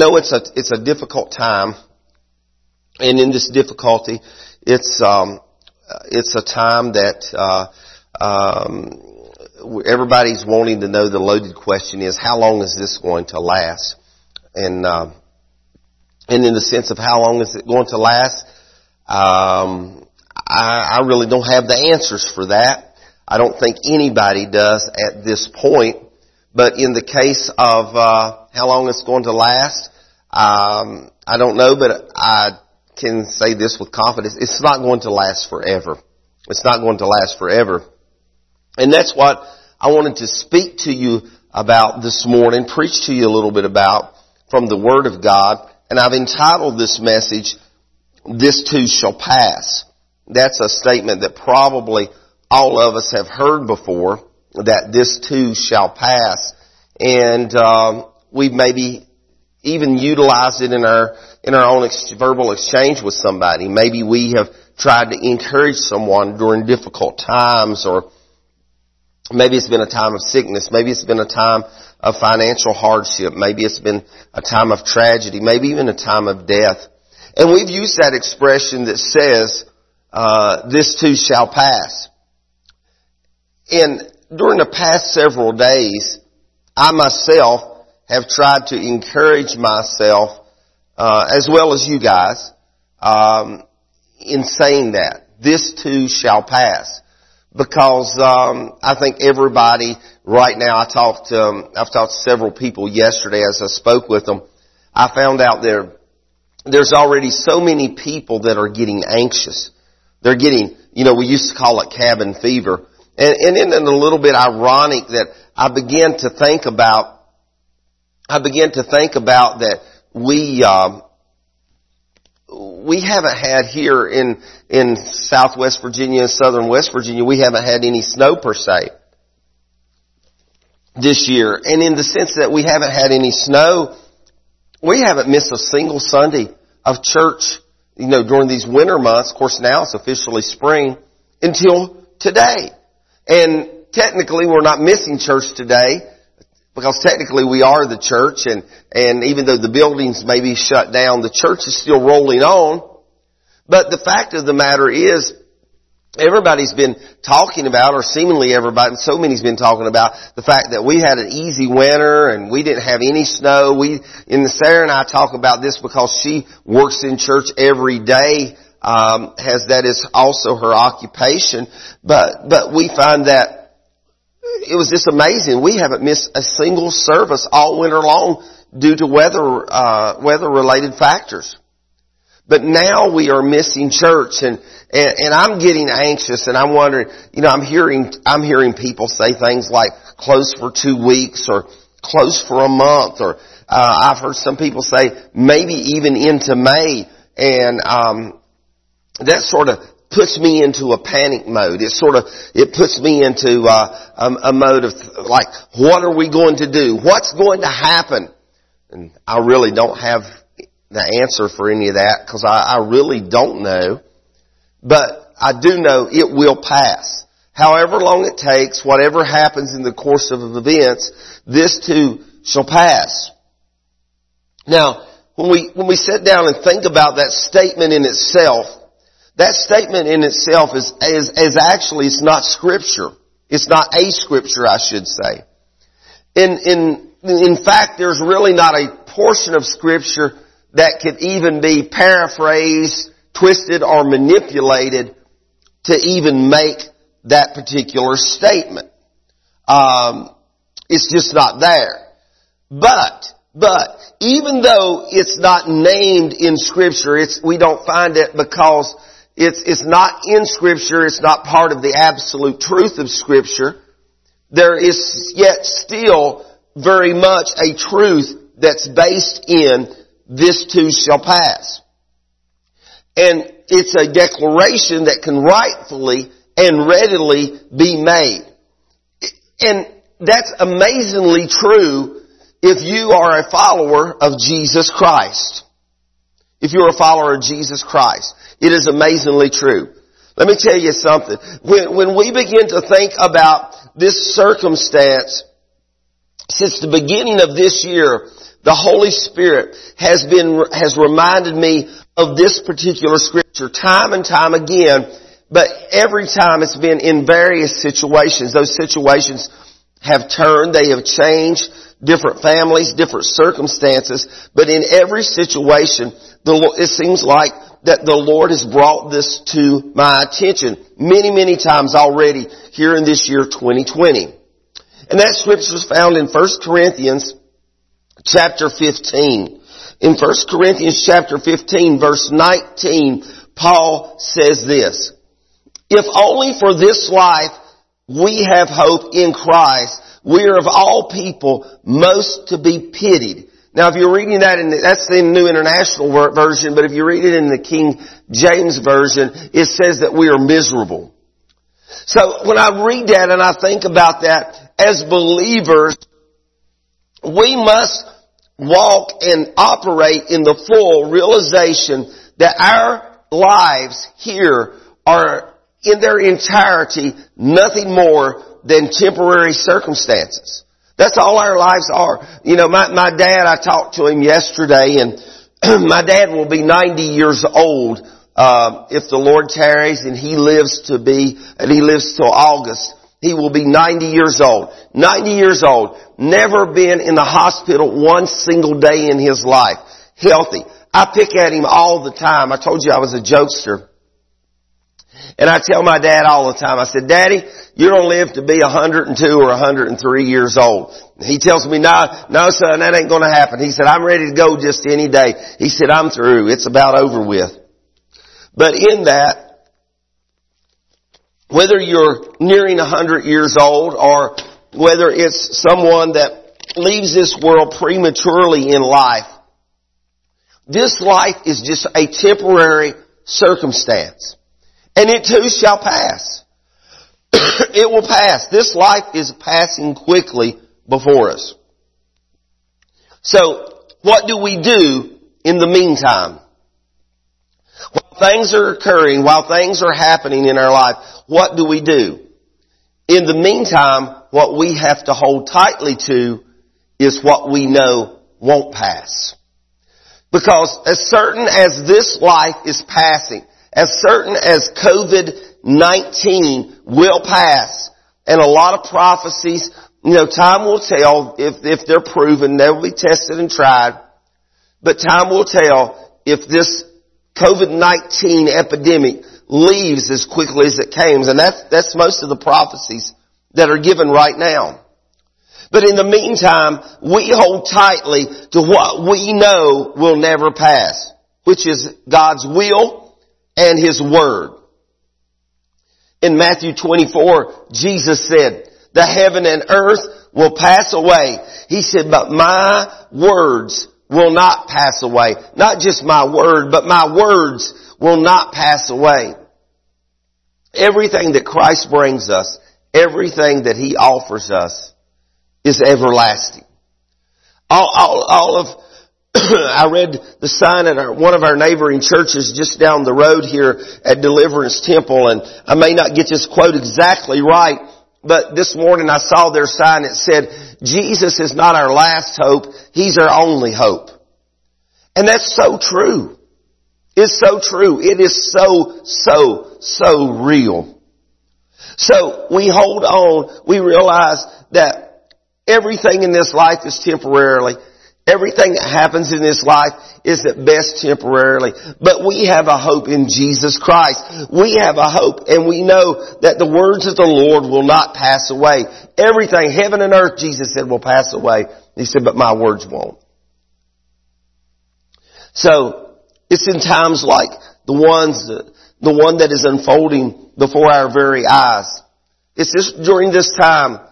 know it's a, it's a difficult time, and in this difficulty, it's, um, it's a time that, uh, um, everybody's wanting to know the loaded question is, how long is this going to last? And, uh, and in the sense of how long is it going to last, um, I, I really don't have the answers for that. I don't think anybody does at this point. But in the case of uh, how long it's going to last, um, I don't know, but I can say this with confidence: it's not going to last forever. It's not going to last forever, and that's what I wanted to speak to you about this morning, preach to you a little bit about from the Word of God, and I've entitled this message, "This Too Shall Pass." That's a statement that probably all of us have heard before that this too shall pass. And um, we've maybe even utilized it in our in our own ex- verbal exchange with somebody. Maybe we have tried to encourage someone during difficult times, or maybe it's been a time of sickness. Maybe it's been a time of financial hardship. Maybe it's been a time of tragedy. Maybe even a time of death. And we've used that expression that says, uh, "This too shall pass." And during the past several days, I myself have tried to encourage myself, uh, as well as you guys, um, in saying that this too shall pass, because um, I think everybody right now. I talked. Um, I've talked to several people yesterday as I spoke with them. I found out there there's already so many people that are getting anxious. They're getting, you know, we used to call it cabin fever. And, and isn't it a little bit ironic that I began to think about, I began to think about that we, um, we haven't had here in, in southwest Virginia and southern West Virginia, we haven't had any snow per se this year. And in the sense that we haven't had any snow, we haven't missed a single Sunday of church, you know, during these winter months. Of course, now it's officially spring until today. And technically we're not missing church today because technically we are the church and, and even though the buildings may be shut down, the church is still rolling on. But the fact of the matter is, everybody's been talking about, or seemingly everybody, so many's been talking about the fact that we had an easy winter and we didn't have any snow. We, in the Sarah and I talk about this because she works in church every day um, has that as also her occupation. But but we find that it was just amazing. We haven't missed a single service all winter long due to weather uh, weather related factors. But now we are missing church and, and, and I'm getting anxious and I'm wondering, you know, I'm hearing, I'm hearing people say things like close for two weeks or close for a month or, uh, I've heard some people say maybe even into May and, um, that sort of puts me into a panic mode. It sort of, it puts me into uh, a, a mode of like, what are we going to do? What's going to happen? And I really don't have the answer for any of that because I, I really don't know. But I do know it will pass. However long it takes, whatever happens in the course of events, this too shall pass. Now, when we, when we sit down and think about that statement in itself, that statement in itself is, is, is actually, it's not scripture. It's not a scripture, I should say. In, in, in fact, there's really not a portion of scripture that could even be paraphrased, twisted, or manipulated to even make that particular statement. Um, it's just not there. But, but, even though it's not named in scripture, it's, we don't find it because it's, it's not in scripture, it's not part of the absolute truth of scripture. There is yet still very much a truth that's based in this too shall pass. And it's a declaration that can rightfully and readily be made. And that's amazingly true if you are a follower of Jesus Christ. If you're a follower of Jesus Christ. It is amazingly true. Let me tell you something. When, when we begin to think about this circumstance, since the beginning of this year, the Holy Spirit has been, has reminded me of this particular scripture time and time again, but every time it's been in various situations. Those situations have turned, they have changed, different families, different circumstances, but in every situation, the, it seems like that the Lord has brought this to my attention many, many times already here in this year 2020. And that scripture is found in 1 Corinthians chapter 15. In 1 Corinthians chapter 15 verse 19, Paul says this, If only for this life we have hope in Christ, we are of all people most to be pitied. Now if you're reading that in the, that's the New International Version, but if you read it in the King James Version, it says that we are miserable. So when I read that and I think about that, as believers, we must walk and operate in the full realization that our lives here are in their entirety nothing more than temporary circumstances. That's all our lives are. You know, my, my dad, I talked to him yesterday and my dad will be 90 years old, uh, if the Lord tarries and he lives to be, and he lives till August. He will be 90 years old. 90 years old. Never been in the hospital one single day in his life. Healthy. I pick at him all the time. I told you I was a jokester. And I tell my dad all the time, I said, Daddy, you don't live to be 102 or 103 years old. He tells me, no, no son, that ain't to happen. He said, I'm ready to go just any day. He said, I'm through. It's about over with. But in that, whether you're nearing 100 years old or whether it's someone that leaves this world prematurely in life, this life is just a temporary circumstance. And it too shall pass. it will pass. This life is passing quickly before us. So, what do we do in the meantime? While things are occurring, while things are happening in our life, what do we do? In the meantime, what we have to hold tightly to is what we know won't pass. Because as certain as this life is passing, as certain as COVID-19 will pass, and a lot of prophecies, you know, time will tell if, if they're proven, they'll be tested and tried, but time will tell if this COVID-19 epidemic leaves as quickly as it came. And that's, that's most of the prophecies that are given right now. But in the meantime, we hold tightly to what we know will never pass, which is God's will and His Word. In Matthew 24, Jesus said, the heaven and earth will pass away. He said, but my words will not pass away. Not just my word, but my words will not pass away. Everything that Christ brings us, everything that He offers us is everlasting. All, all, all of, I read the sign at our, one of our neighboring churches just down the road here at Deliverance Temple and I may not get this quote exactly right, but this morning I saw their sign that said, Jesus is not our last hope, He's our only hope. And that's so true. It's so true. It is so, so, so real. So we hold on, we realize that everything in this life is temporarily. Everything that happens in this life is at best temporarily. But we have a hope in Jesus Christ. We have a hope and we know that the words of the Lord will not pass away. Everything, heaven and earth, Jesus said, will pass away. He said, but my words won't. So, it's in times like the ones, the one that is unfolding before our very eyes. It's just during this time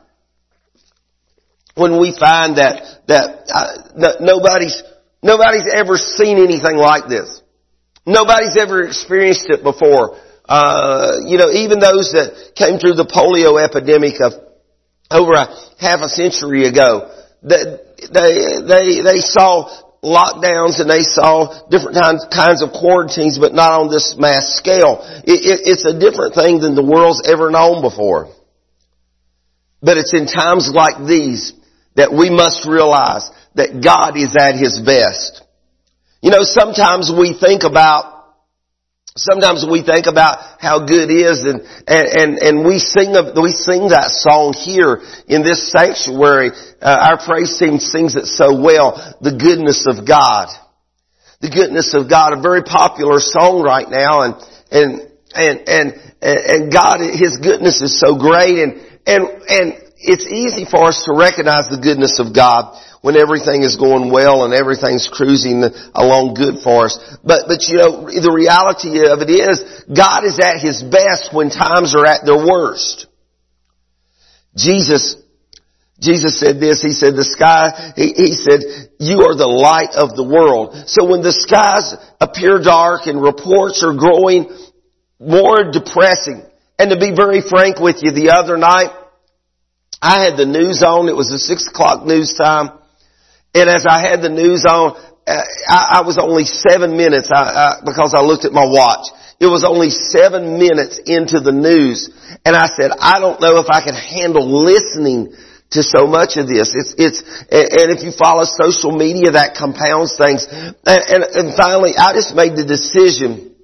when we find that, that, uh, nobody's, nobody's ever seen anything like this. Nobody's ever experienced it before. Uh, you know, even those that came through the polio epidemic of over a half a century ago, that they, they, they saw lockdowns and they saw different kinds, kinds of quarantines, but not on this mass scale. It, it, it's a different thing than the world's ever known before. But it's in times like these that we must realize that God is at His best. You know, sometimes we think about Sometimes we think about how good is and, and, and, and we sing, of, we sing that song here in this sanctuary. Uh, our praise team sings it so well. The goodness of God. The goodness of God. A very popular song right now and, and, and, and, and God, His goodness is so great and, and, and it's easy for us to recognize the goodness of God when everything is going well and everything's cruising along good for us. But, but you know, the reality of it is, God is at His best when times are at their worst. Jesus, Jesus said this, He said the sky, he, he said, you are the light of the world. So when the skies appear dark and reports are growing more depressing, and to be very frank with you, the other night, I had the news on, it was the six o'clock news time, and as I had the news on, uh, I, I was only seven minutes I, I, because I looked at my watch. It was only seven minutes into the news, and I said, I don't know if I can handle listening to so much of this. It's, it's, and if you follow social media, that compounds things. And, and, and finally, I just made the decision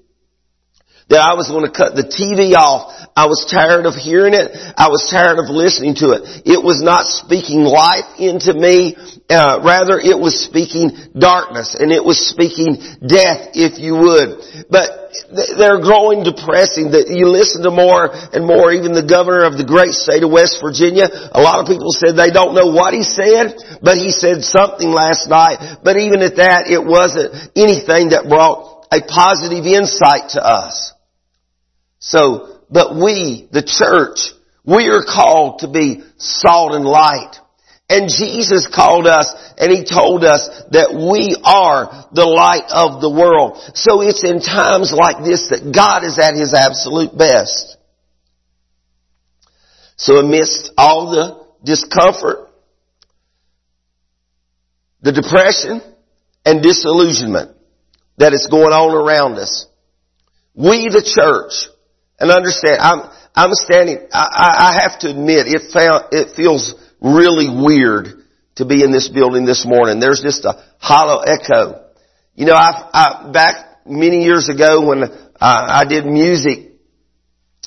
that I was going to cut the TV off. I was tired of hearing it. I was tired of listening to it. It was not speaking life into me. Uh, rather, it was speaking darkness and it was speaking death, if you would. But they're growing depressing. That you listen to more and more. Even the governor of the great state of West Virginia, a lot of people said they don't know what he said, but he said something last night. But even at that, it wasn't anything that brought a positive insight to us. So, but we, the church, we are called to be salt and light. And Jesus called us and He told us that we are the light of the world. So it's in times like this that God is at His absolute best. So amidst all the discomfort, the depression, and disillusionment that is going on around us, we the church and understand, I'm, I'm standing, I, I have to admit, it found, it feels really weird to be in this building this morning. There's just a hollow echo. You know, I, I back many years ago when I, I did music,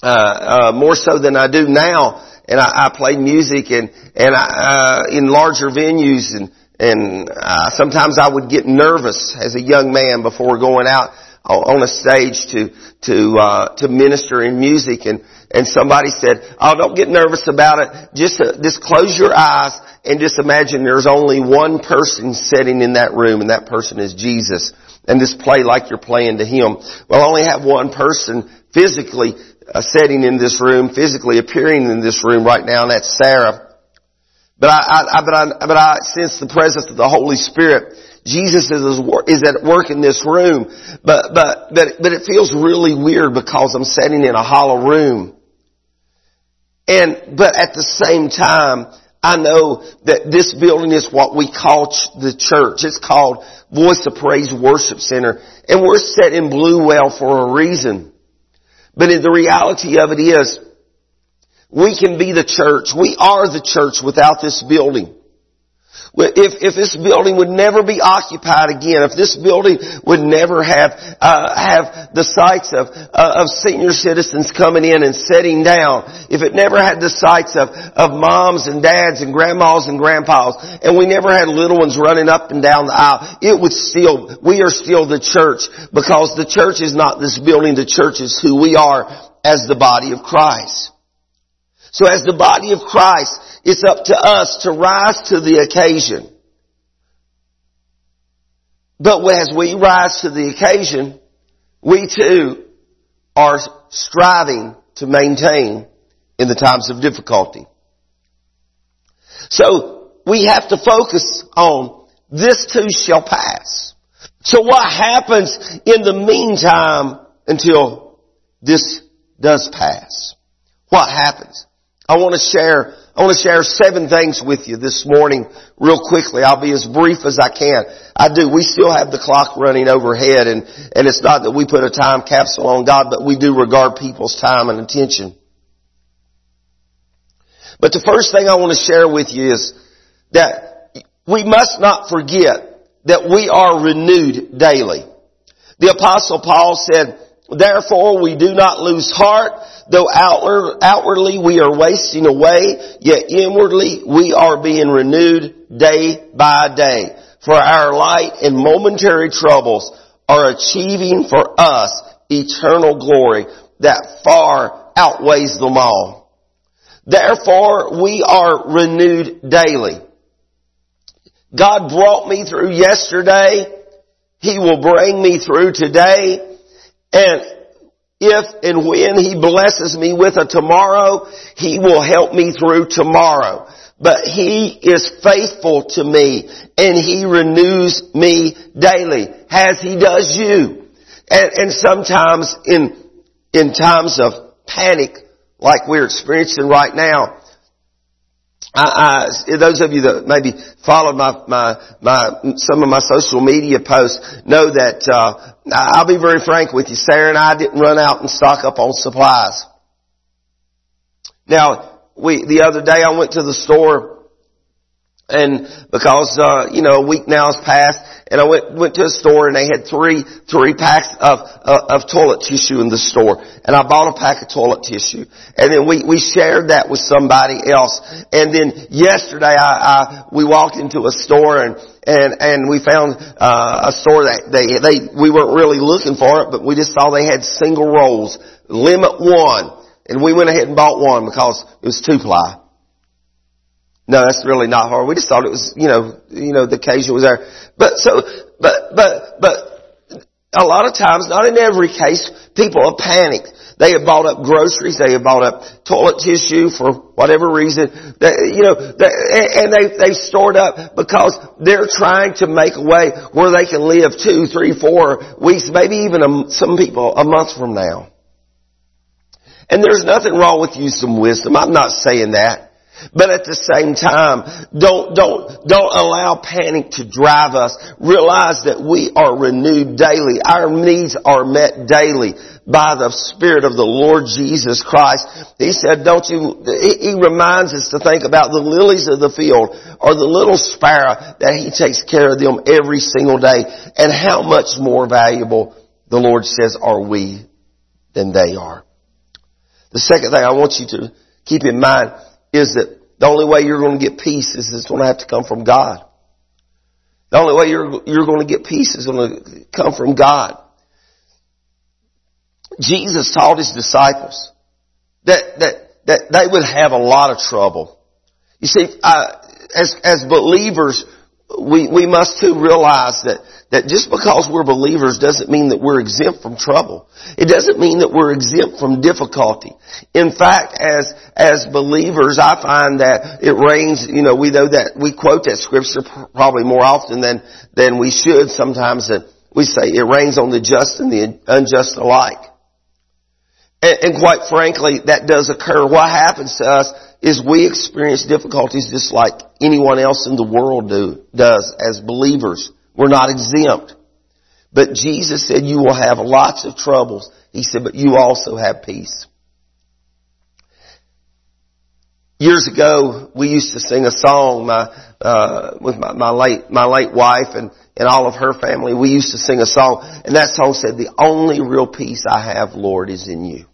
uh, uh, more so than I do now, and I, I played music and, and I, uh, in larger venues and, and, uh, sometimes I would get nervous as a young man before going out on a stage to to uh, to minister in music, and and somebody said, "Oh, don't get nervous about it. Just uh, just close your eyes and just imagine there's only one person sitting in that room, and that person is Jesus." And just play like you're playing to Him. Well, I only have one person physically uh, sitting in this room, physically appearing in this room right now, and that's Sarah. But I, I, but I, but I sense the presence of the Holy Spirit Jesus is, is at work in this room, but, but, but, but it feels really weird because I'm sitting in a hollow room. And, but at the same time, I know that this building is what we call the church. It's called Voice of Praise Worship Center. And we're set in Bluewell for a reason. But the reality of it is, we can be the church. We are the church without this building. If, if this building would never be occupied again, if this building would never have uh, have the sights of uh, of senior citizens coming in and sitting down, if it never had the sights of of moms and dads and grandmas and grandpas, and we never had little ones running up and down the aisle, it would still we are still the church because the church is not this building. The church is who we are as the body of Christ. So as the body of Christ, it's up to us to rise to the occasion. But as we rise to the occasion, we too are striving to maintain in the times of difficulty. So we have to focus on this too shall pass. So what happens in the meantime until this does pass? What happens? I want to share, I want to share seven things with you this morning real quickly. I'll be as brief as I can. I do. We still have the clock running overhead and, and it's not that we put a time capsule on God, but we do regard people's time and attention. But the first thing I want to share with you is that we must not forget that we are renewed daily. The apostle Paul said, Therefore we do not lose heart, though outwardly we are wasting away, yet inwardly we are being renewed day by day. For our light and momentary troubles are achieving for us eternal glory that far outweighs them all. Therefore we are renewed daily. God brought me through yesterday. He will bring me through today. And if and when He blesses me with a tomorrow, He will help me through tomorrow. But He is faithful to me and He renews me daily as He does you. And, and sometimes in, in times of panic like we're experiencing right now, I, I, those of you that maybe followed my, my, my, some of my social media posts know that, uh, I'll be very frank with you, Sarah and I didn't run out and stock up on supplies. Now, we, the other day I went to the store and because, uh, you know, a week now has passed and I went, went to a store and they had three, three packs of, uh, of toilet tissue in the store. And I bought a pack of toilet tissue. And then we, we shared that with somebody else. And then yesterday I, I we walked into a store and, and, and we found, uh, a store that they, they, we weren't really looking for it, but we just saw they had single rolls, limit one. And we went ahead and bought one because it was two ply. No, that's really not hard. We just thought it was, you know, you know, the occasion was there. But so, but, but, but a lot of times, not in every case, people are panicked. They have bought up groceries. They have bought up toilet tissue for whatever reason. They, you know, they, and they they stored up because they're trying to make a way where they can live two, three, four weeks, maybe even a, some people a month from now. And there's nothing wrong with using wisdom. I'm not saying that. But at the same time, don't, don't, don't allow panic to drive us. Realize that we are renewed daily. Our needs are met daily by the Spirit of the Lord Jesus Christ. He said, don't you, he reminds us to think about the lilies of the field or the little sparrow that he takes care of them every single day and how much more valuable the Lord says are we than they are. The second thing I want you to keep in mind is that the only way you're going to get peace is it's going to have to come from God. The only way you're, you're going to get peace is going to come from God. Jesus taught his disciples that, that, that they would have a lot of trouble. You see, uh, as, as believers, we, we must too realize that that just because we're believers doesn't mean that we're exempt from trouble. It doesn't mean that we're exempt from difficulty. In fact, as, as believers, I find that it rains, you know, we know that, we quote that scripture probably more often than, than we should sometimes that we say it rains on the just and the unjust alike. And, and quite frankly, that does occur. What happens to us is we experience difficulties just like anyone else in the world do, does as believers. We're not exempt. But Jesus said you will have lots of troubles. He said, but you also have peace. Years ago, we used to sing a song, my, uh, with my, my late, my late wife and, and all of her family. We used to sing a song, and that song said, the only real peace I have, Lord, is in you.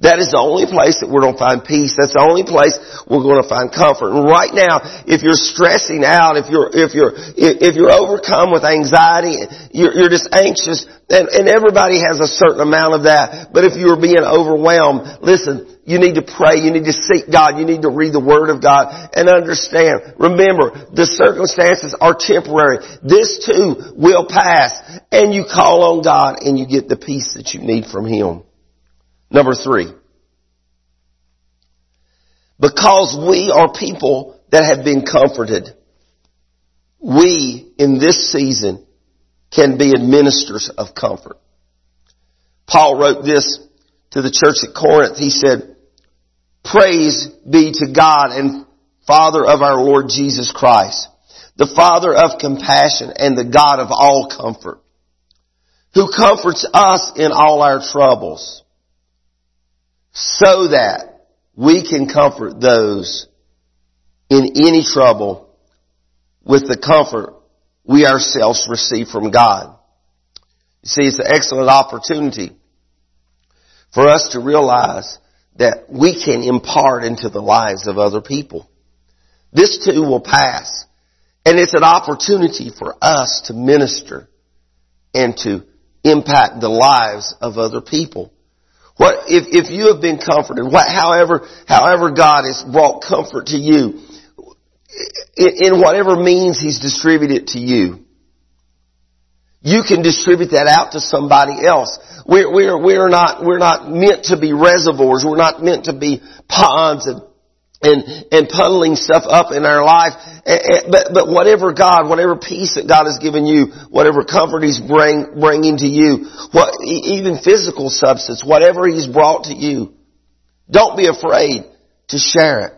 That is the only place that we're going to find peace. That's the only place we're going to find comfort. And right now, if you're stressing out, if you're, if you're, if you're overcome with anxiety, you're, you're just anxious, and, and everybody has a certain amount of that. But if you're being overwhelmed, listen, you need to pray. You need to seek God. You need to read the Word of God and understand. Remember, the circumstances are temporary. This too will pass. And you call on God and you get the peace that you need from Him. Number three. Because we are people that have been comforted, we in this season can be administrators of comfort. Paul wrote this to the church at Corinth. He said, praise be to God and Father of our Lord Jesus Christ, the Father of compassion and the God of all comfort, who comforts us in all our troubles so that we can comfort those in any trouble with the comfort we ourselves receive from God. You see, it's an excellent opportunity for us to realize that we can impart into the lives of other people. This too will pass. And it's an opportunity for us to minister and to impact the lives of other people. What, if, if you have been comforted, what, however, however God has brought comfort to you, in, in whatever means He's distributed to you, you can distribute that out to somebody else. We're, we're, we're not, we're not meant to be reservoirs. We're not meant to be ponds and, and, and puddling stuff up in our life. But, but whatever God, whatever peace that God has given you, whatever comfort He's bring, bringing to you, what, even physical substance, whatever He's brought to you, don't be afraid to share it.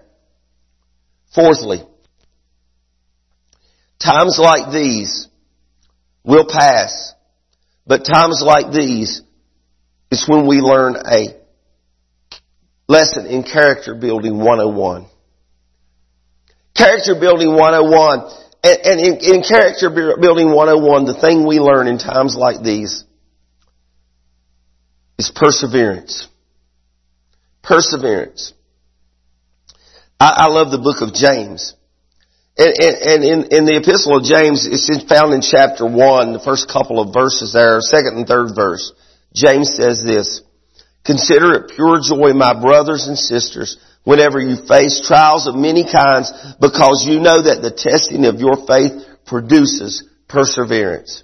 Fourthly, times like these will pass. But times like these is when we learn a lesson in character building 101. Character building 101. And, and in, in character building 101, the thing we learn in times like these is perseverance. Perseverance. I, I love the book of James. And, and, in, in the epistle of James, it's found in chapter 1, the first couple of verses there, second and third verse. James says this, Consider it pure joy, my brothers and sisters, whenever you face trials of many kinds, because you know that the testing of your faith produces perseverance.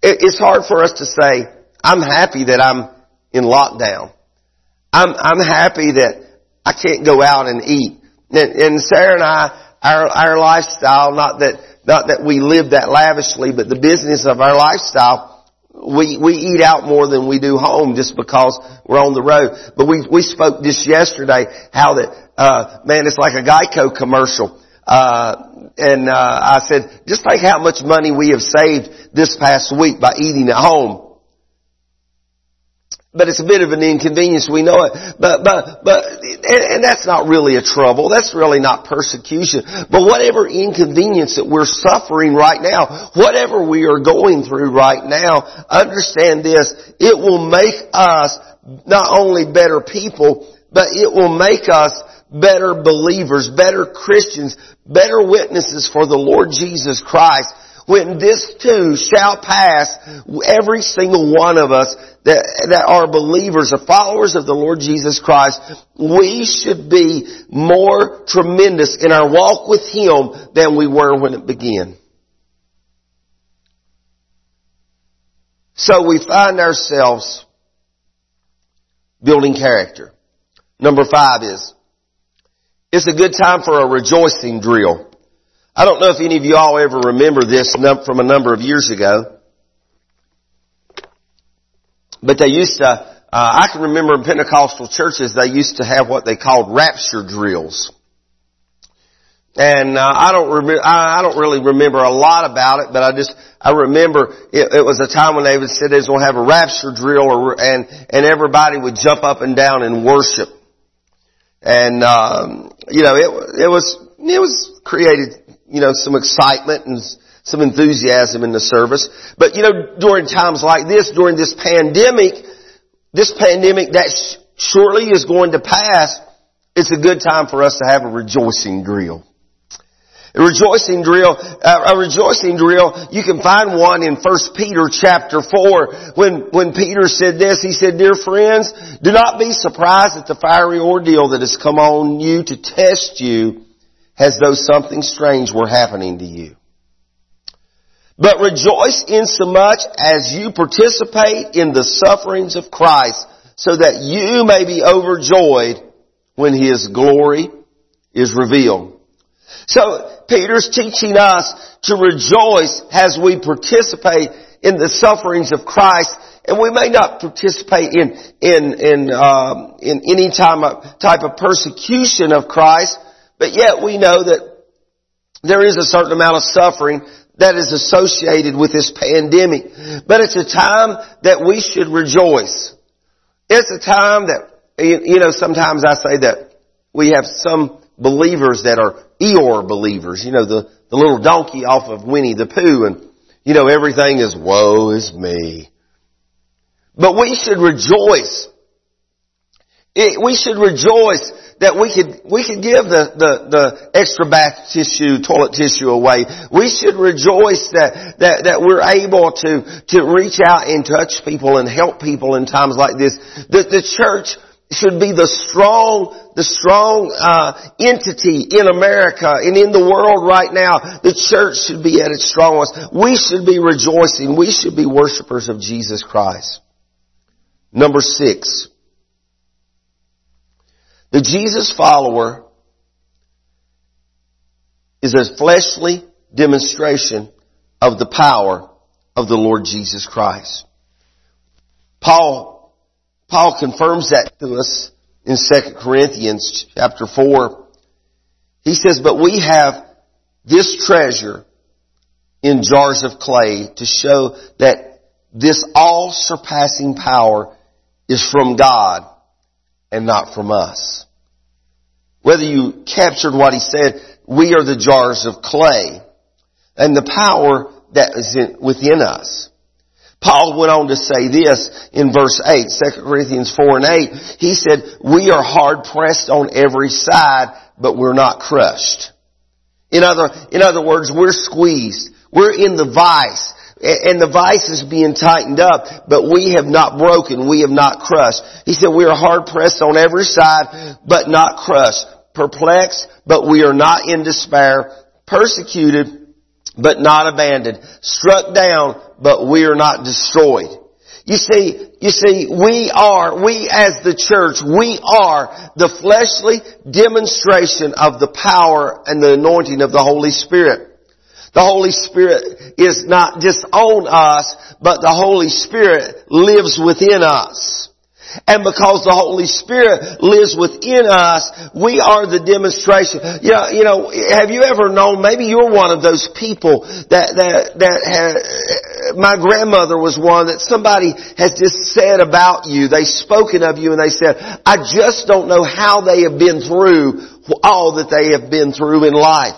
It's hard for us to say, I'm happy that I'm in lockdown. I'm, I'm happy that I can't go out and eat. And, and Sarah and I, our, our lifestyle, not that, not that we live that lavishly, but the business of our lifestyle, we, we eat out more than we do home just because we're on the road. But we, we spoke just yesterday how that, uh, man, it's like a Geico commercial. Uh, and, uh, I said, just think how much money we have saved this past week by eating at home but it's a bit of an inconvenience. We know it, but but but, and, and, that's not really a trouble. That's really not persecution. But whatever inconvenience that we're suffering right now, whatever we are going through right now, understand this: it will make us not only better people, but it will make us better believers, better Christians, better witnesses for the Lord Jesus Christ when this too shall pass, every single one of us that, that are believers, are followers of the Lord Jesus Christ, we should be more tremendous in our walk with Him than we were when it began. So we find ourselves building character. Number five is, it's a good time for a rejoicing drill. I don't know if any of you all ever remember this from a number of years ago, but they used to, uh, I can remember in Pentecostal churches they used to have what they called rapture drills. And uh, I don't remember. I don't really remember a lot about it, but I just I remember it, it was a time when they would say they was going to have a rapture drill, or, and and everybody would jump up and down and worship. And um, you know, it it was it was created you know, some excitement and some enthusiasm in the service. But you know, during times like this, during this pandemic, this pandemic that sh- shortly is going to pass, it's a good time for us to have a rejoicing drill. A rejoicing drill, a rejoicing drill, you can find one in 1 Peter chapter 4 when, when Peter said this, he said, Dear friends, do not be surprised at the fiery ordeal that has come on you to test you as though something strange were happening to you. But rejoice insomuch as you participate in the sufferings of Christ, so that you may be overjoyed when His glory is revealed. So Peter's teaching us to rejoice as we participate in the sufferings of Christ, and we may not participate in in in um, in any time of, type of persecution of Christ, but yet we know that there is a certain amount of suffering that is associated with this pandemic. But it's a time that we should rejoice. It's a time that, you know, sometimes I say that we have some believers that are Eeyore believers. You know, the, the little donkey off of Winnie the Pooh and, you know, everything is woe is me. But we should rejoice. It, we should rejoice that we could, we could give the, the, the extra bath tissue, toilet tissue away. We should rejoice that, that, that we're able to, to reach out and touch people and help people in times like this. That the church should be the strong, the strong uh, entity in America and in the world right now. The church should be at its strongest. We should be rejoicing. We should be worshipers of Jesus Christ. Number six. The Jesus follower is a fleshly demonstration of the power of the Lord Jesus Christ. Paul, Paul confirms that to us in 2 Corinthians chapter 4. He says, but we have this treasure in jars of clay to show that this all surpassing power is from God and not from us. Whether you captured what he said, we are the jars of clay and the power that is in, within us. Paul went on to say this in verse 8, 2 Corinthians 4 and 8. He said, we are hard pressed on every side, but we're not crushed. In other, in other words, we're squeezed. We're in the vice. And the vice is being tightened up, but we have not broken, we have not crushed. He said we are hard pressed on every side, but not crushed. Perplexed, but we are not in despair. Persecuted, but not abandoned. Struck down, but we are not destroyed. You see, you see, we are, we as the church, we are the fleshly demonstration of the power and the anointing of the Holy Spirit. The Holy Spirit is not just on us, but the Holy Spirit lives within us. And because the Holy Spirit lives within us, we are the demonstration. You know, you know, have you ever known, maybe you're one of those people that, that, that had, my grandmother was one that somebody has just said about you. They've spoken of you and they said, I just don't know how they have been through all that they have been through in life.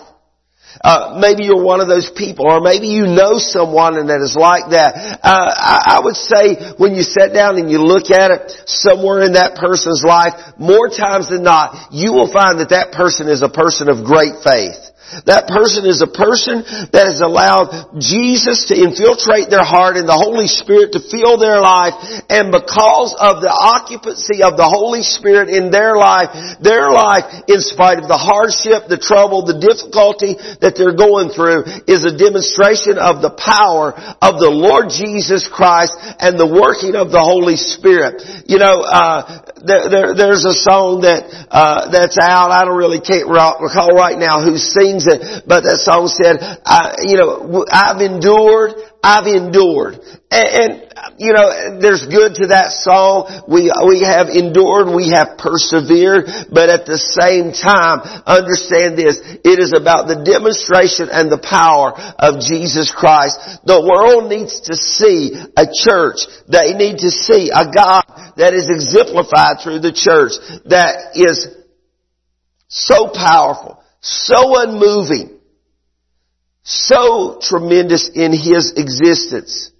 Uh, maybe you're one of those people, or maybe you know someone and that is like that. Uh, I, I would say when you sit down and you look at it, somewhere in that person's life, more times than not, you will find that that person is a person of great faith. That person is a person that has allowed Jesus to infiltrate their heart and the Holy Spirit to fill their life. And because of the occupancy of the Holy Spirit in their life, their life, in spite of the hardship, the trouble, the difficulty that they're going through, is a demonstration of the power of the Lord Jesus Christ and the working of the Holy Spirit. You know, uh, there, there, there's a song that uh, that's out. I don't really can't recall right now who sings it, but that song said, I, you know, I've endured, I've endured. And, and, you know, there's good to that song. We, we have endured, we have persevered, but at the same time, understand this, it is about the demonstration and the power of Jesus Christ. The world needs to see a church. They need to see a God that is exemplified through the church that is so powerful, so unmoving, so tremendous in his existence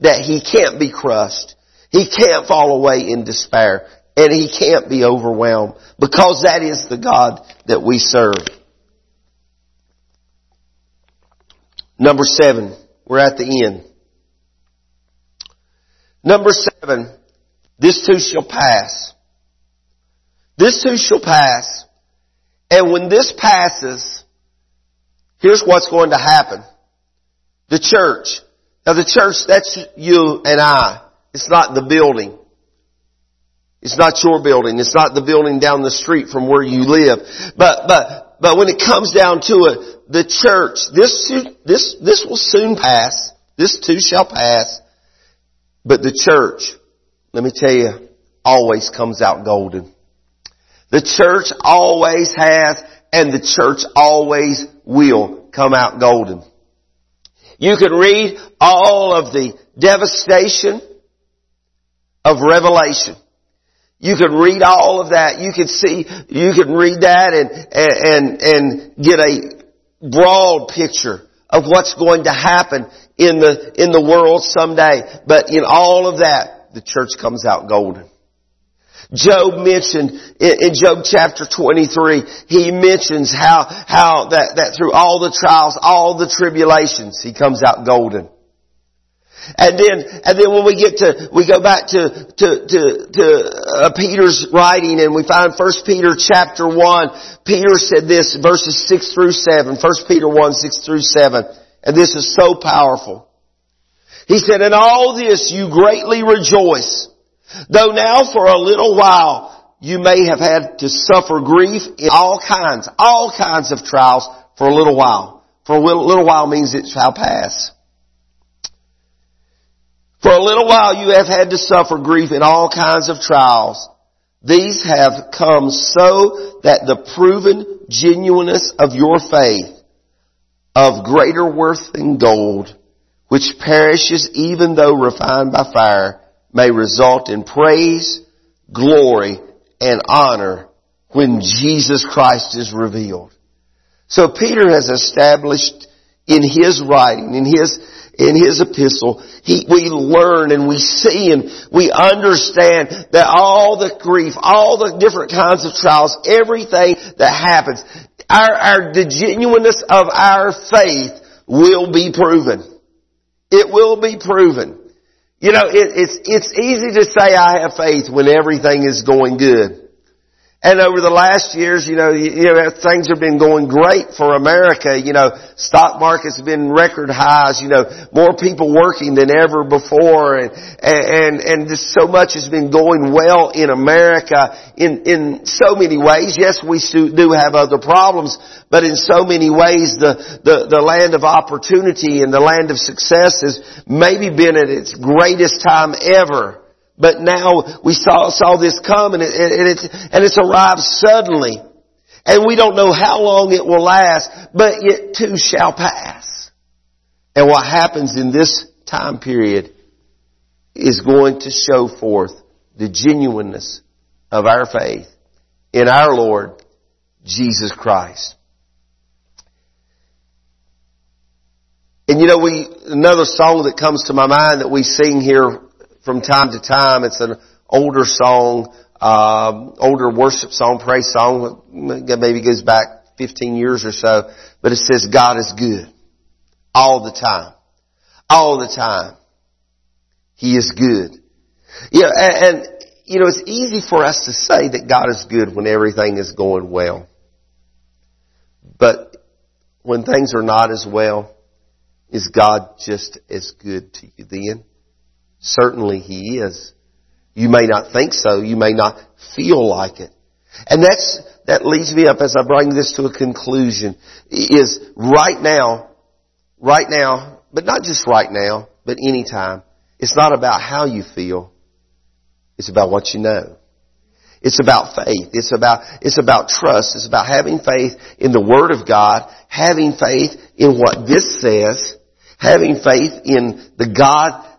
that he can't be crushed. He can't fall away in despair and he can't be overwhelmed because that is the God that we serve. Number seven, we're at the end. Number seven, this too shall pass. This too shall pass. And when this passes, here's what's going to happen. The church. Now the church, that's you and I. It's not the building. It's not your building. It's not the building down the street from where you live. But, but, but when it comes down to it, the church, this, this, this will soon pass. This too shall pass. But the church, let me tell you, always comes out golden. The church always has and the church always will come out golden. You can read all of the devastation of Revelation. You can read all of that. You can see, you can read that and, and, and get a broad picture of what's going to happen in the, in the world someday. But in all of that, the church comes out golden. Job mentioned in, Job chapter 23, he mentions how, how that, that through all the trials, all the tribulations, he comes out golden. And then, and then when we get to, we go back to, to, to, to uh, Peter's writing and we find 1 Peter chapter 1, Peter said this, verses 6 through 7, 1 Peter 1, 6 through 7, and this is so powerful. He said, in all this you greatly rejoice, though now for a little while you may have had to suffer grief in all kinds, all kinds of trials for a little while. For a little while means it shall pass. For a little while you have had to suffer grief in all kinds of trials. These have come so that the proven genuineness of your faith of greater worth than gold, which perishes even though refined by fire, may result in praise, glory, and honor when Jesus Christ is revealed. So Peter has established in his writing, in his in his epistle, he, we learn and we see and we understand that all the grief, all the different kinds of trials, everything that happens, our, our, the genuineness of our faith will be proven. It will be proven. You know, it, it's, it's easy to say I have faith when everything is going good. And over the last years, you know, you, know, things have been going great for America. You know, stock market's been record highs. You know, more people working than ever before, and and and just so much has been going well in America in in so many ways. Yes, we do have other problems, but in so many ways, the the the land of opportunity and the land of success has maybe been at its greatest time ever. But now we saw, saw this come and, it, and it's, and it's arrived suddenly. And we don't know how long it will last, but it too shall pass. And what happens in this time period is going to show forth the genuineness of our faith in our Lord Jesus Christ. And you know, we, another song that comes to my mind that we sing here from time to time. It's an older song, um, older worship song, praise song. Maybe goes back 15 years or so, but it says God is good all the time, all the time. He is good. Yeah, and, and you know, it's easy for us to say that God is good when everything is going well. But when things are not as well, is God just as good to you then? Certainly He is. You may not think so. You may not feel like it. And that's, that leads me up as I bring this to a conclusion, is right now, right now, but not just right now, but anytime, it's not about how you feel. It's about what you know. It's about faith. It's about, it's about trust. It's about having faith in the Word of God, having faith in what this says, having faith in the God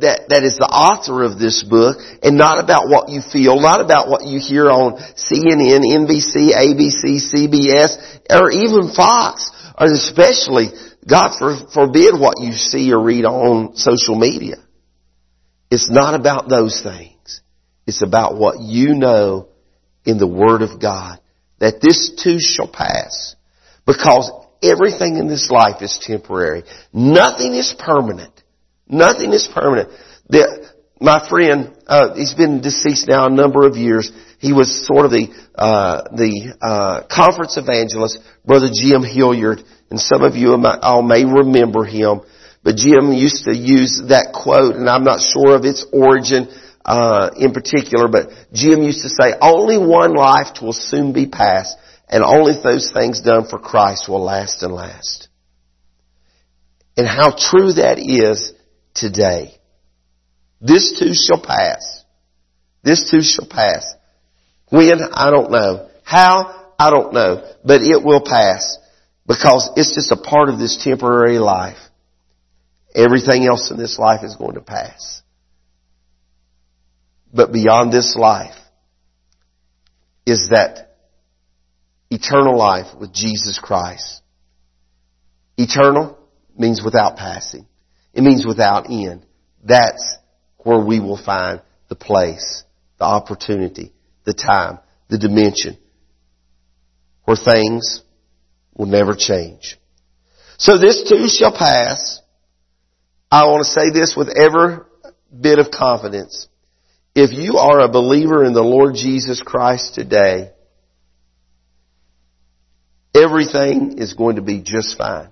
that, that is the author of this book and not about what you feel, not about what you hear on CNN, NBC, ABC, CBS, or even Fox, or especially, God forbid what you see or read on social media. It's not about those things. It's about what you know in the Word of God. That this too shall pass. Because everything in this life is temporary. Nothing is permanent. Nothing is permanent. The, my friend, uh, he's been deceased now a number of years. He was sort of the uh, the uh, conference evangelist, Brother Jim Hilliard, and some of you all may remember him. But Jim used to use that quote, and I'm not sure of its origin uh, in particular, but Jim used to say, "Only one life will soon be passed, and only those things done for Christ will last and last." And how true that is today. This too shall pass. This too shall pass. When? I don't know. How? I don't know. But it will pass. Because it's just a part of this temporary life. Everything else in this life is going to pass. But beyond this life, is that eternal life with Jesus Christ. Eternal means without passing. It means without end. That's where we will find the place, the opportunity, the time, the dimension, where things will never change. So this too shall pass. I want to say this with every bit of confidence. If you are a believer in the Lord Jesus Christ today, everything is going to be just fine.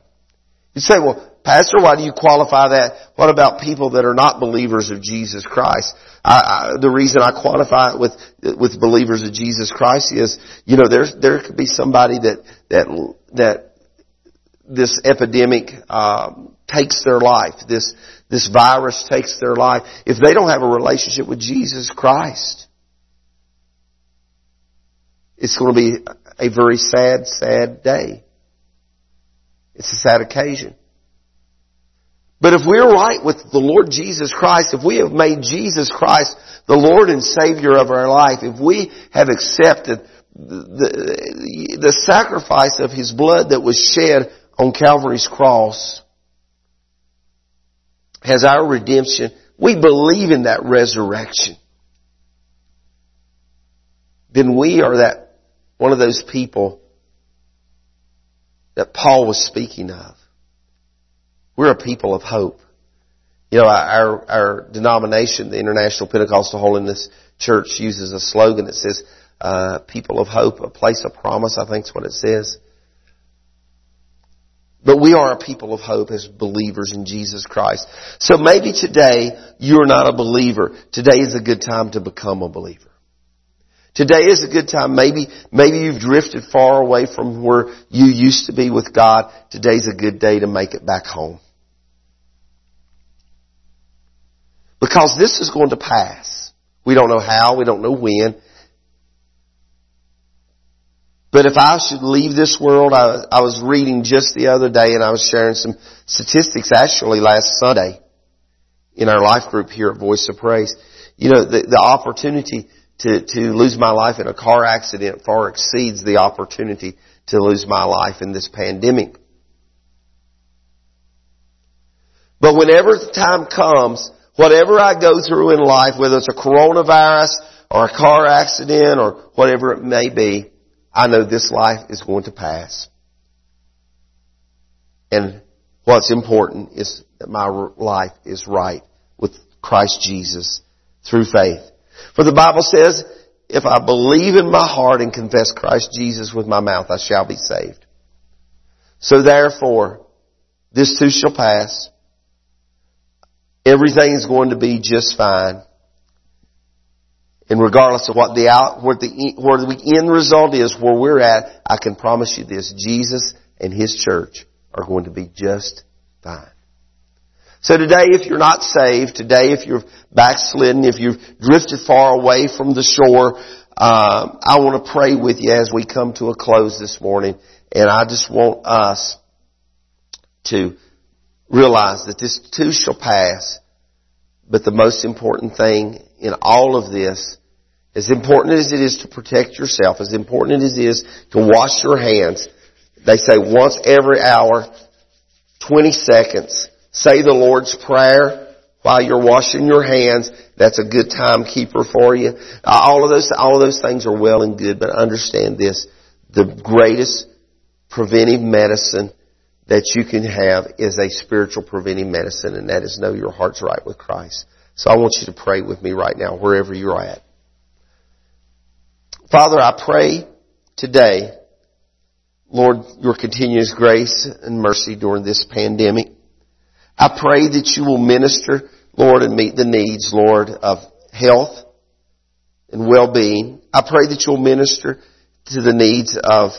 You say, well, Pastor, why do you qualify that? What about people that are not believers of Jesus Christ? I, I, the reason I quantify it with with believers of Jesus Christ is, you know, there's there could be somebody that that that this epidemic um, takes their life. This this virus takes their life. If they don't have a relationship with Jesus Christ, it's going to be a very sad, sad day. It's a sad occasion. But if we're right with the Lord Jesus Christ, if we have made Jesus Christ the Lord and Savior of our life, if we have accepted the, the, sacrifice of His blood that was shed on Calvary's cross as our redemption, we believe in that resurrection, then we are that one of those people that Paul was speaking of. We're a people of hope. You know, our, our denomination, the International Pentecostal Holiness Church, uses a slogan that says, uh, people of hope, a place of promise, I think is what it says. But we are a people of hope as believers in Jesus Christ. So maybe today you're not a believer. Today is a good time to become a believer. Today is a good time. Maybe, maybe you've drifted far away from where you used to be with God. Today's a good day to make it back home. Because this is going to pass. We don't know how, we don't know when. But if I should leave this world, I, I was reading just the other day and I was sharing some statistics actually last Sunday in our life group here at Voice of Praise. You know, the, the opportunity to, to lose my life in a car accident far exceeds the opportunity to lose my life in this pandemic. But whenever the time comes, whatever I go through in life, whether it's a coronavirus or a car accident or whatever it may be, I know this life is going to pass. And what's important is that my life is right with Christ Jesus through faith. For the Bible says, if I believe in my heart and confess Christ Jesus with my mouth, I shall be saved. So therefore, this too shall pass. Everything is going to be just fine. And regardless of what the out, what the, where the end result is, where we're at, I can promise you this, Jesus and His church are going to be just fine. So today, if you're not saved, today, if you're backslidden, if you've drifted far away from the shore, uh, I want to pray with you as we come to a close this morning. And I just want us to realize that this too shall pass. But the most important thing in all of this, as important as it is to protect yourself, as important as it is to wash your hands, they say once every hour, 20 seconds, Say the Lord's Prayer while you're washing your hands. That's a good timekeeper for you. Uh, all of those, all of those things are well and good, but understand this. The greatest preventive medicine that you can have is a spiritual preventive medicine, and that is know your heart's right with Christ. So I want you to pray with me right now, wherever you're at. Father, I pray today, Lord, your continuous grace and mercy during this pandemic. I pray that you will minister, Lord, and meet the needs, Lord, of health and well-being. I pray that you'll minister to the needs of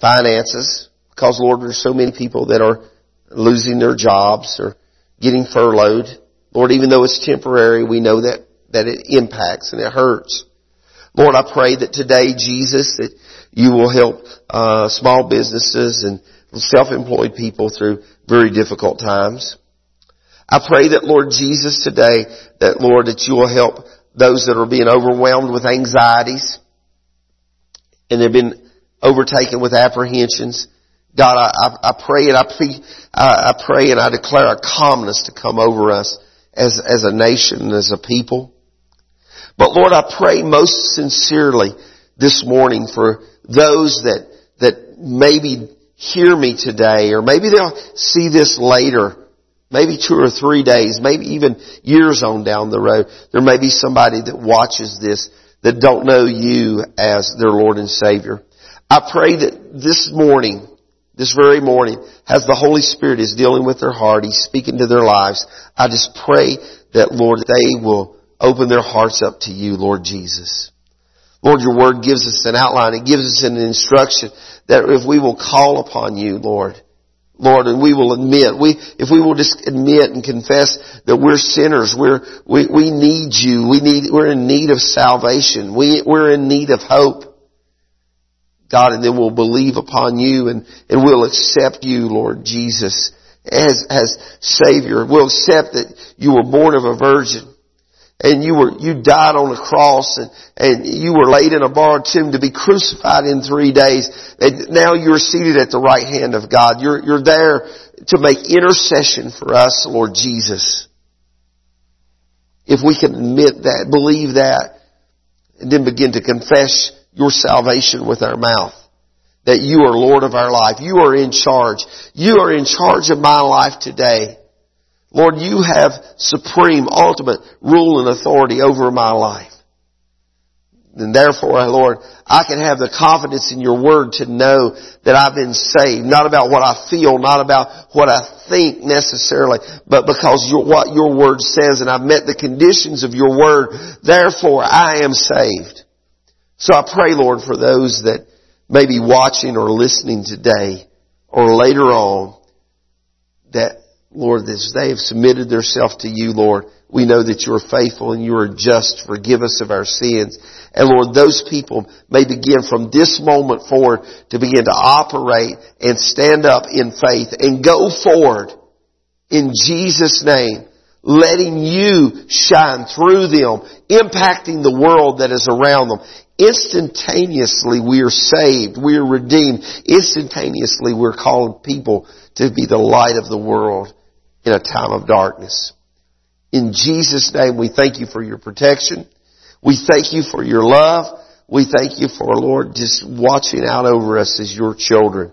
finances, because Lord, there's so many people that are losing their jobs or getting furloughed. Lord, even though it's temporary, we know that, that it impacts and it hurts. Lord, I pray that today, Jesus, that you will help uh, small businesses and self-employed people through very difficult times. I pray that Lord Jesus today, that Lord, that you will help those that are being overwhelmed with anxieties. and they've been overtaken with apprehensions. God, I, I, I pray and I, plead, I, I pray and I declare a calmness to come over us as, as a nation and as a people. But Lord, I pray most sincerely this morning for those that, that maybe hear me today or maybe they'll see this later maybe two or three days, maybe even years on down the road, there may be somebody that watches this that don't know you as their Lord and Savior. I pray that this morning, this very morning, as the Holy Spirit is dealing with their heart, He's speaking to their lives, I just pray that, Lord, they will open their hearts up to you, Lord Jesus. Lord, your word gives us an outline. It gives us an instruction that if we will call upon you, Lord, Lord, and we will admit, we, if we will just admit and confess that we're sinners, we're, we, we need you, we need, we're in need of salvation, we, we're in need of hope. God, and then we'll believe upon you and, and we'll accept you, Lord Jesus, as, as Savior. We'll accept that you were born of a virgin and you were, you died on a cross and, and you were laid in a borrowed tomb to be crucified in three days. And now you're seated at the right hand of God. You're, you're there to make intercession for us, Lord Jesus. If we can admit that, believe that, and then begin to confess your salvation with our mouth. That you are Lord of our life. You are in charge. You are in charge of my life today. Lord, you have supreme, ultimate rule and authority over my life. And therefore, Lord, I can have the confidence in your word to know that I've been saved. Not about what I feel, not about what I think necessarily, but because your, what your word says and I've met the conditions of your word. Therefore, I am saved. So I pray, Lord, for those that may be watching or listening today or later on that Lord, as they have submitted themselves to you, Lord, we know that you are faithful and you are just forgive us of our sins. And Lord, those people may begin from this moment forward to begin to operate and stand up in faith and go forward in Jesus' name, letting you shine through them, impacting the world that is around them. Instantaneously we are saved, we are redeemed. Instantaneously we're calling people to be the light of the world in a time of darkness. In Jesus' name, we thank you for your protection. We thank you for your love. We thank you for, Lord, just watching out over us as your children.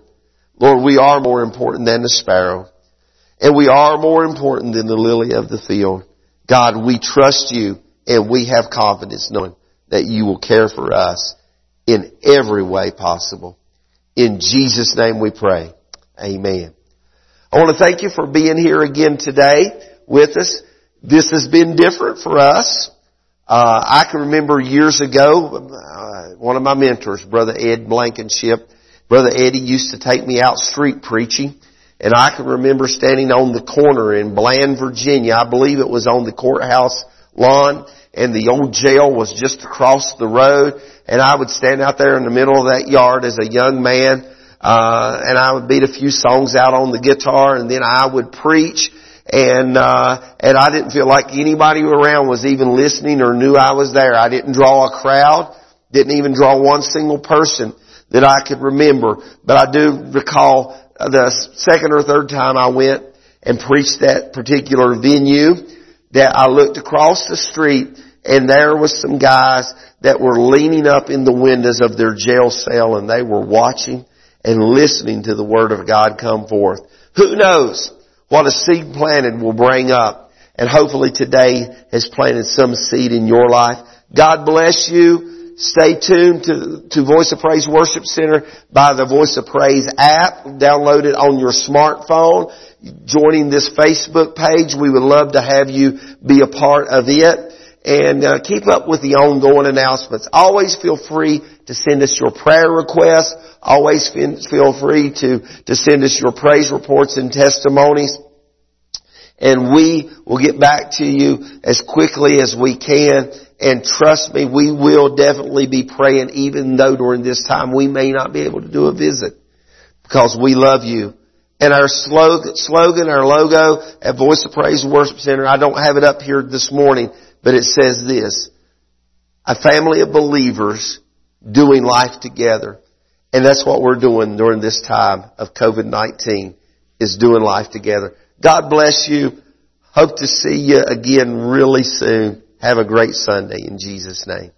Lord, we are more important than the sparrow. And we are more important than the lily of the field. God, we trust you and we have confidence knowing that you will care for us in every way possible. In Jesus' name we pray. Amen. I want to thank you for being here again today with us. This has been different for us. Uh, I can remember years ago, uh, one of my mentors, Brother Ed Blankenship, Brother Eddie used to take me out street preaching, and I can remember standing on the corner in Bland, Virginia. I believe it was on the courthouse lawn, and the old jail was just across the road, and I would stand out there in the middle of that yard as a young man, uh, and I would beat a few songs out on the guitar and then I would preach and uh, and I didn't feel like anybody around was even listening or knew I was there. I didn't draw a crowd, didn't even draw one single person that I could remember. But I do recall the second or third time I went and preached that particular venue that I looked across the street and there was some guys that were leaning up in the windows of their jail cell and they were watching and listening to the Word of God come forth. Who knows what a seed planted will bring up and hopefully today has planted some seed in your life. God bless you. Stay tuned to, to Voice of Praise Worship Center by the Voice of Praise app. Download it on your smartphone. Joining this Facebook page, we would love to have you be a part of it and uh, keep up with the ongoing announcements. Always feel free to send us your prayer requests. Always feel free to, to send us your praise reports and testimonies. And we will get back to you as quickly as we can. And trust me, we will definitely be praying even though during this time we may not be able to do a visit. Because we love you. And our slogan, our logo at Voice of Praise Worship Center, I don't have it up here this morning, but it says this, a family of believers doing life together. And that's what we're doing during this time of COVID-19 is doing life together. God bless you. Hope to see you again really soon. Have a great Sunday in Jesus' name.